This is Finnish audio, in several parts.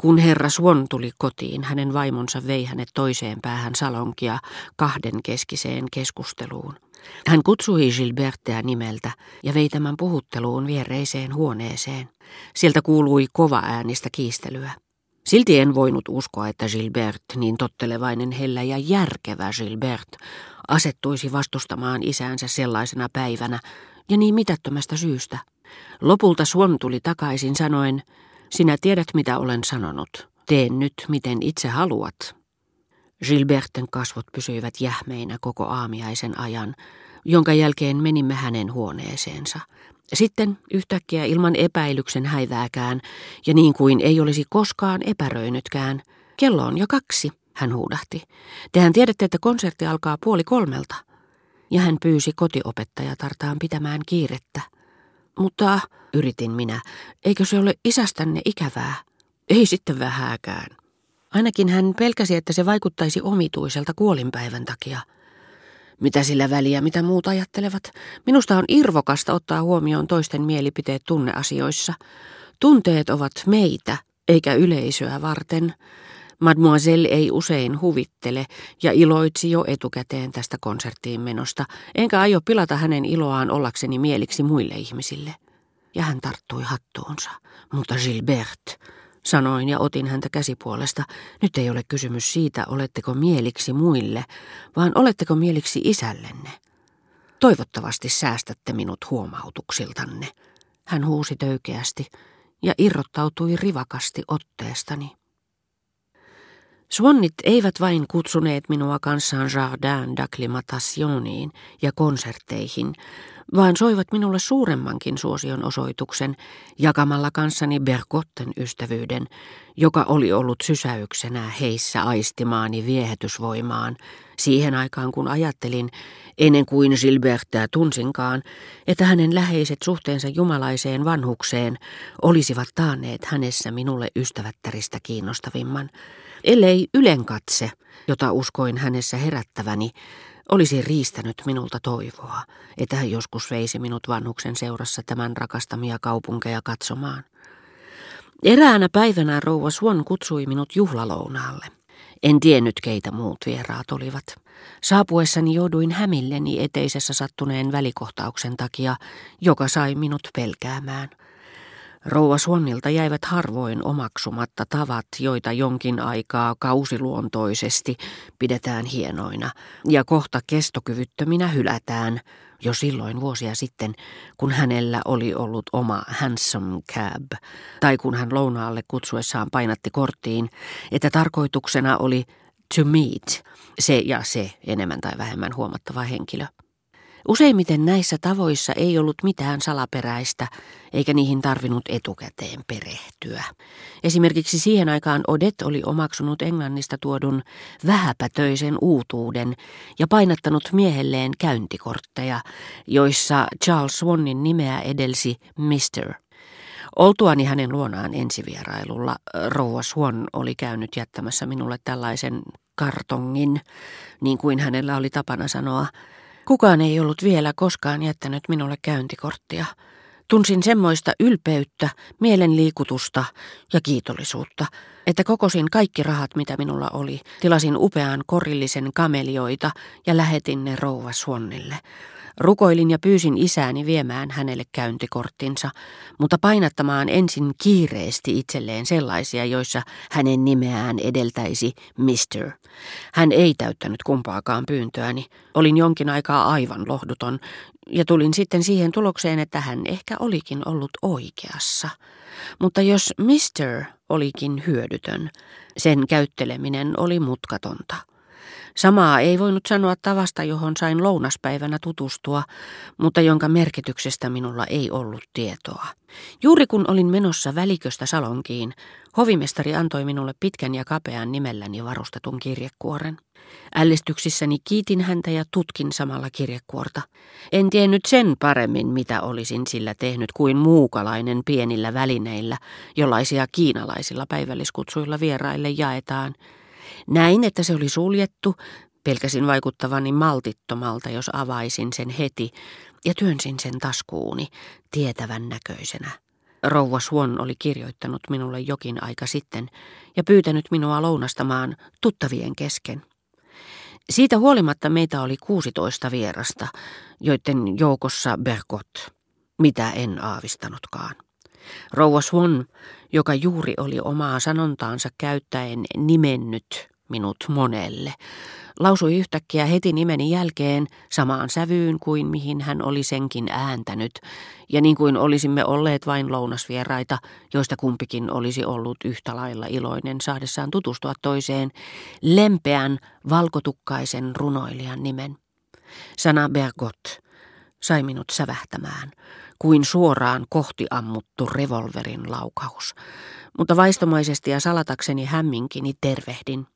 Kun herra Swan tuli kotiin, hänen vaimonsa vei hänet toiseen päähän salonkia kahden keskiseen keskusteluun. Hän kutsui Gilbertea nimeltä ja vei tämän puhutteluun viereiseen huoneeseen. Sieltä kuului kova äänistä kiistelyä. Silti en voinut uskoa, että Gilbert, niin tottelevainen hellä ja järkevä Gilbert, asettuisi vastustamaan isäänsä sellaisena päivänä ja niin mitättömästä syystä. Lopulta Swan tuli takaisin sanoen, sinä tiedät mitä olen sanonut. Teen nyt miten itse haluat. Gilberten kasvot pysyivät jähmeinä koko aamiaisen ajan, jonka jälkeen menimme hänen huoneeseensa. Sitten yhtäkkiä ilman epäilyksen häivääkään, ja niin kuin ei olisi koskaan epäröinytkään, kello on jo kaksi, hän huudahti. Tehän tiedätte, että konsertti alkaa puoli kolmelta. Ja hän pyysi kotiopettajatartaan pitämään kiirettä. Mutta, yritin minä, eikö se ole isästänne ikävää? Ei sitten vähääkään. Ainakin hän pelkäsi, että se vaikuttaisi omituiselta kuolinpäivän takia. Mitä sillä väliä, mitä muut ajattelevat? Minusta on irvokasta ottaa huomioon toisten mielipiteet tunneasioissa. Tunteet ovat meitä, eikä yleisöä varten. Mademoiselle ei usein huvittele ja iloitsi jo etukäteen tästä konserttiin menosta, enkä aio pilata hänen iloaan ollakseni mieliksi muille ihmisille. Ja hän tarttui hattuunsa. Mutta Gilbert, sanoin ja otin häntä käsipuolesta. Nyt ei ole kysymys siitä, oletteko mieliksi muille, vaan oletteko mieliksi isällenne. Toivottavasti säästätte minut huomautuksiltanne. Hän huusi töykeästi ja irrottautui rivakasti otteestani. Swannit eivät vain kutsuneet minua kanssaan Jardin d'acclimatationiin ja konsertteihin, vaan soivat minulle suuremmankin suosion osoituksen jakamalla kanssani Bergotten ystävyyden, joka oli ollut sysäyksenä heissä aistimaani viehätysvoimaan siihen aikaan kun ajattelin, ennen kuin Gilbertää tunsinkaan, että hänen läheiset suhteensa jumalaiseen vanhukseen olisivat taanneet hänessä minulle ystävättäristä kiinnostavimman, ellei ylenkatse, jota uskoin hänessä herättäväni, olisi riistänyt minulta toivoa, että hän joskus veisi minut vanhuksen seurassa tämän rakastamia kaupunkeja katsomaan. Eräänä päivänä rouva Swan kutsui minut juhlalounaalle. En tiennyt, keitä muut vieraat olivat. Saapuessani jouduin hämilleni eteisessä sattuneen välikohtauksen takia, joka sai minut pelkäämään – Rouva Suonnilta jäivät harvoin omaksumatta tavat, joita jonkin aikaa kausiluontoisesti pidetään hienoina, ja kohta kestokyvyttöminä hylätään, jo silloin vuosia sitten, kun hänellä oli ollut oma handsome cab, tai kun hän lounaalle kutsuessaan painatti korttiin, että tarkoituksena oli to meet, se ja se enemmän tai vähemmän huomattava henkilö. Useimmiten näissä tavoissa ei ollut mitään salaperäistä, eikä niihin tarvinnut etukäteen perehtyä. Esimerkiksi siihen aikaan Odet oli omaksunut Englannista tuodun vähäpätöisen uutuuden ja painattanut miehelleen käyntikortteja, joissa Charles Swannin nimeä edelsi Mr. Oltuani hänen luonaan ensivierailulla, rouva Swan oli käynyt jättämässä minulle tällaisen kartongin, niin kuin hänellä oli tapana sanoa, Kukaan ei ollut vielä koskaan jättänyt minulle käyntikorttia. Tunsin semmoista ylpeyttä, mielenliikutusta ja kiitollisuutta, että kokosin kaikki rahat, mitä minulla oli. Tilasin upean korillisen kamelioita ja lähetin ne rouva Suonnille. Rukoilin ja pyysin isääni viemään hänelle käyntikorttinsa, mutta painattamaan ensin kiireesti itselleen sellaisia, joissa hänen nimeään edeltäisi Mister. Hän ei täyttänyt kumpaakaan pyyntöäni. Olin jonkin aikaa aivan lohduton ja tulin sitten siihen tulokseen, että hän ehkä olikin ollut oikeassa. Mutta jos Mister olikin hyödytön, sen käytteleminen oli mutkatonta. Samaa ei voinut sanoa tavasta, johon sain lounaspäivänä tutustua, mutta jonka merkityksestä minulla ei ollut tietoa. Juuri kun olin menossa väliköstä salonkiin, hovimestari antoi minulle pitkän ja kapean nimelläni varustetun kirjekuoren. Ällistyksissäni kiitin häntä ja tutkin samalla kirjekuorta. En tiennyt sen paremmin, mitä olisin sillä tehnyt kuin muukalainen pienillä välineillä, jollaisia kiinalaisilla päivälliskutsuilla vieraille jaetaan – näin, että se oli suljettu, pelkäsin vaikuttavani maltittomalta, jos avaisin sen heti, ja työnsin sen taskuuni, tietävän näköisenä. Rouva Swan oli kirjoittanut minulle jokin aika sitten ja pyytänyt minua lounastamaan tuttavien kesken. Siitä huolimatta meitä oli 16 vierasta, joiden joukossa Bergot, mitä en aavistanutkaan. Rouva Swan, joka juuri oli omaa sanontaansa käyttäen nimennyt minut monelle, lausui yhtäkkiä heti nimeni jälkeen samaan sävyyn kuin mihin hän oli senkin ääntänyt, ja niin kuin olisimme olleet vain lounasvieraita, joista kumpikin olisi ollut yhtä lailla iloinen saadessaan tutustua toiseen, lempeän, valkotukkaisen runoilijan nimen. Sana Bergot sai minut sävähtämään, kuin suoraan kohti ammuttu revolverin laukaus, mutta vaistomaisesti ja salatakseni hämminkini tervehdin.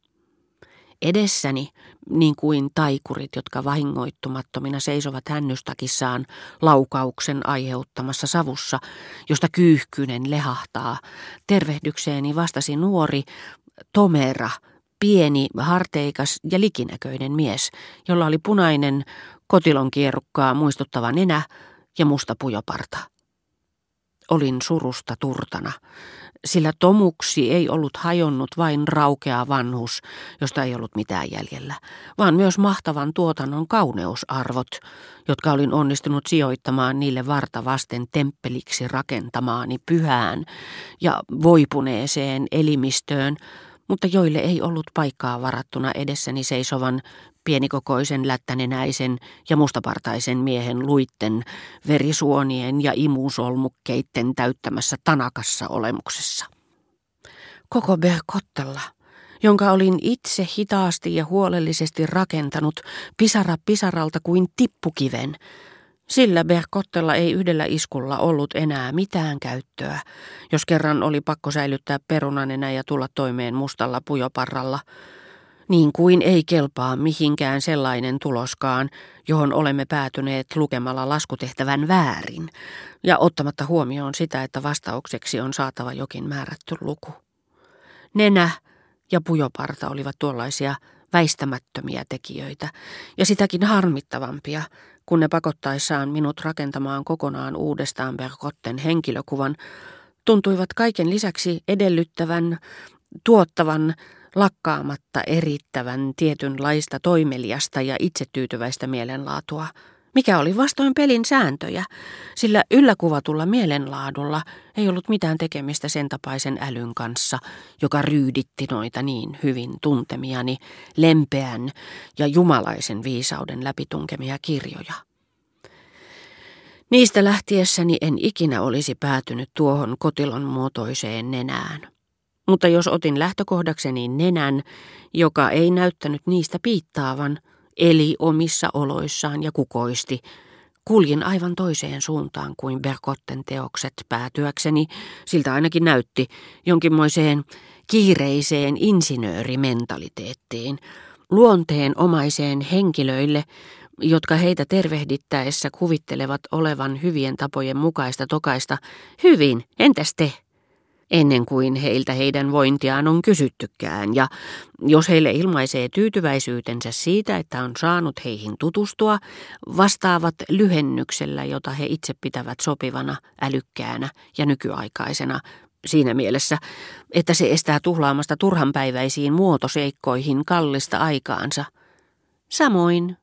Edessäni, niin kuin taikurit, jotka vahingoittumattomina seisovat hännystakissaan laukauksen aiheuttamassa savussa, josta kyyhkynen lehahtaa, tervehdykseeni vastasi nuori, tomera, pieni, harteikas ja likinäköinen mies, jolla oli punainen, kotilon kierrukkaa muistuttava nenä ja musta pujoparta. Olin surusta turtana sillä tomuksi ei ollut hajonnut vain raukea vanhus, josta ei ollut mitään jäljellä, vaan myös mahtavan tuotannon kauneusarvot, jotka olin onnistunut sijoittamaan niille varta vasten temppeliksi rakentamaani pyhään ja voipuneeseen elimistöön, mutta joille ei ollut paikkaa varattuna edessäni seisovan pienikokoisen lättänenäisen ja mustapartaisen miehen luitten, verisuonien ja imusolmukkeitten täyttämässä tanakassa olemuksessa. Koko Berkottella, jonka olin itse hitaasti ja huolellisesti rakentanut pisara pisaralta kuin tippukiven, sillä Berkottella ei yhdellä iskulla ollut enää mitään käyttöä, jos kerran oli pakko säilyttää perunanenä ja tulla toimeen mustalla pujoparralla – niin kuin ei kelpaa mihinkään sellainen tuloskaan, johon olemme päätyneet lukemalla laskutehtävän väärin, ja ottamatta huomioon sitä, että vastaukseksi on saatava jokin määrätty luku. Nenä ja pujoparta olivat tuollaisia väistämättömiä tekijöitä, ja sitäkin harmittavampia, kun ne pakottaessaan minut rakentamaan kokonaan uudestaan Bergotten henkilökuvan, tuntuivat kaiken lisäksi edellyttävän, tuottavan lakkaamatta erittävän tietynlaista toimeliasta ja itsetyytyväistä mielenlaatua, mikä oli vastoin pelin sääntöjä, sillä ylläkuvatulla mielenlaadulla ei ollut mitään tekemistä sen tapaisen älyn kanssa, joka ryyditti noita niin hyvin tuntemiani, lempeän ja jumalaisen viisauden läpitunkemia kirjoja. Niistä lähtiessäni en ikinä olisi päätynyt tuohon kotilon muotoiseen nenään. Mutta jos otin lähtökohdakseni nenän, joka ei näyttänyt niistä piittaavan, eli omissa oloissaan ja kukoisti, kuljin aivan toiseen suuntaan kuin Berkotten teokset päätyäkseni, siltä ainakin näytti, jonkinmoiseen kiireiseen insinöörimentaliteettiin, luonteen omaiseen henkilöille, jotka heitä tervehdittäessä kuvittelevat olevan hyvien tapojen mukaista tokaista. Hyvin, entäs te? Ennen kuin heiltä heidän vointiaan on kysyttykään, ja jos heille ilmaisee tyytyväisyytensä siitä, että on saanut heihin tutustua, vastaavat lyhennyksellä, jota he itse pitävät sopivana, älykkäänä ja nykyaikaisena, siinä mielessä, että se estää tuhlaamasta turhanpäiväisiin muotoseikkoihin kallista aikaansa. Samoin